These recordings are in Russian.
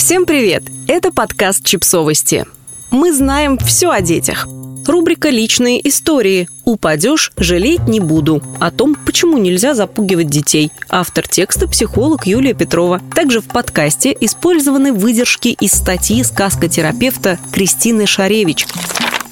Всем привет! Это подкаст «Чипсовости». Мы знаем все о детях. Рубрика «Личные истории». «Упадешь, жалеть не буду». О том, почему нельзя запугивать детей. Автор текста – психолог Юлия Петрова. Также в подкасте использованы выдержки из статьи сказкотерапевта Кристины Шаревич.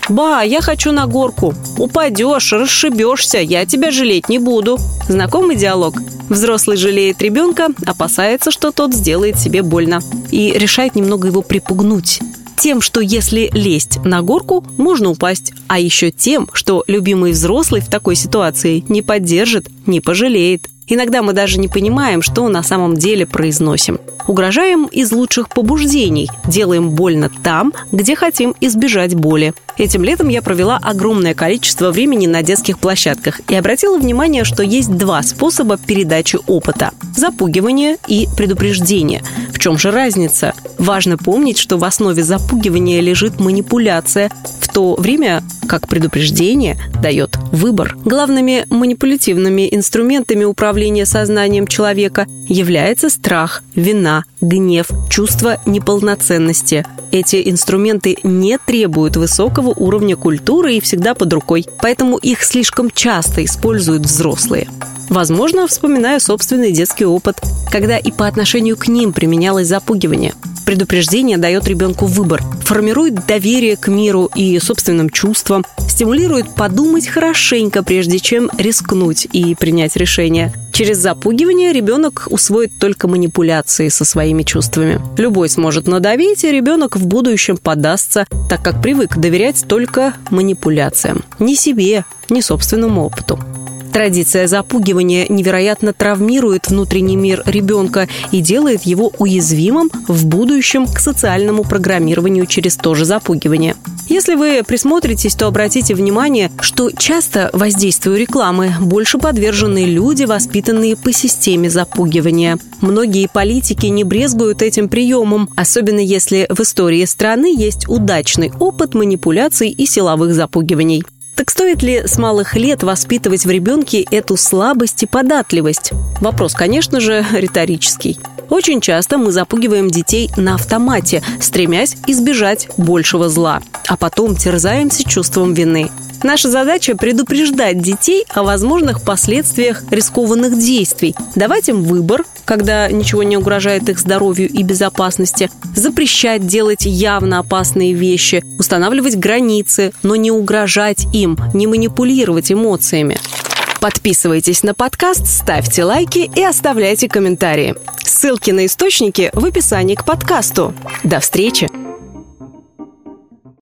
«Ба, я хочу на горку. Упадешь, расшибешься, я тебя жалеть не буду». Знакомый диалог? Взрослый жалеет ребенка, опасается, что тот сделает себе больно. И решает немного его припугнуть тем, что если лезть на горку, можно упасть, а еще тем, что любимый взрослый в такой ситуации не поддержит, не пожалеет. Иногда мы даже не понимаем, что на самом деле произносим. Угрожаем из лучших побуждений, делаем больно там, где хотим избежать боли. Этим летом я провела огромное количество времени на детских площадках и обратила внимание, что есть два способа передачи опыта – запугивание и предупреждение. В чем же разница? Важно помнить, что в основе запугивания лежит манипуляция, в то время как предупреждение дает выбор. Главными манипулятивными инструментами управления сознанием человека является страх, вина, гнев, чувство неполноценности. Эти инструменты не требуют высокого уровня культуры и всегда под рукой, поэтому их слишком часто используют взрослые. Возможно, вспоминая собственный детский опыт, когда и по отношению к ним применялось запугивание. Предупреждение дает ребенку выбор, формирует доверие к миру и собственным чувствам, стимулирует подумать хорошенько, прежде чем рискнуть и принять решение. Через запугивание ребенок усвоит только манипуляции со своими чувствами. Любой сможет надавить, и ребенок в будущем подастся, так как привык доверять только манипуляциям. Ни себе, ни собственному опыту. Традиция запугивания невероятно травмирует внутренний мир ребенка и делает его уязвимым в будущем к социальному программированию через то же запугивание. Если вы присмотритесь, то обратите внимание, что часто воздействию рекламы больше подвержены люди, воспитанные по системе запугивания. Многие политики не брезгуют этим приемом, особенно если в истории страны есть удачный опыт манипуляций и силовых запугиваний. Так стоит ли с малых лет воспитывать в ребенке эту слабость и податливость? Вопрос, конечно же, риторический. Очень часто мы запугиваем детей на автомате, стремясь избежать большего зла, а потом терзаемся чувством вины. Наша задача – предупреждать детей о возможных последствиях рискованных действий, давать им выбор, когда ничего не угрожает их здоровью и безопасности, запрещать делать явно опасные вещи, устанавливать границы, но не угрожать им, не манипулировать эмоциями. Подписывайтесь на подкаст, ставьте лайки и оставляйте комментарии. Ссылки на источники в описании к подкасту. До встречи!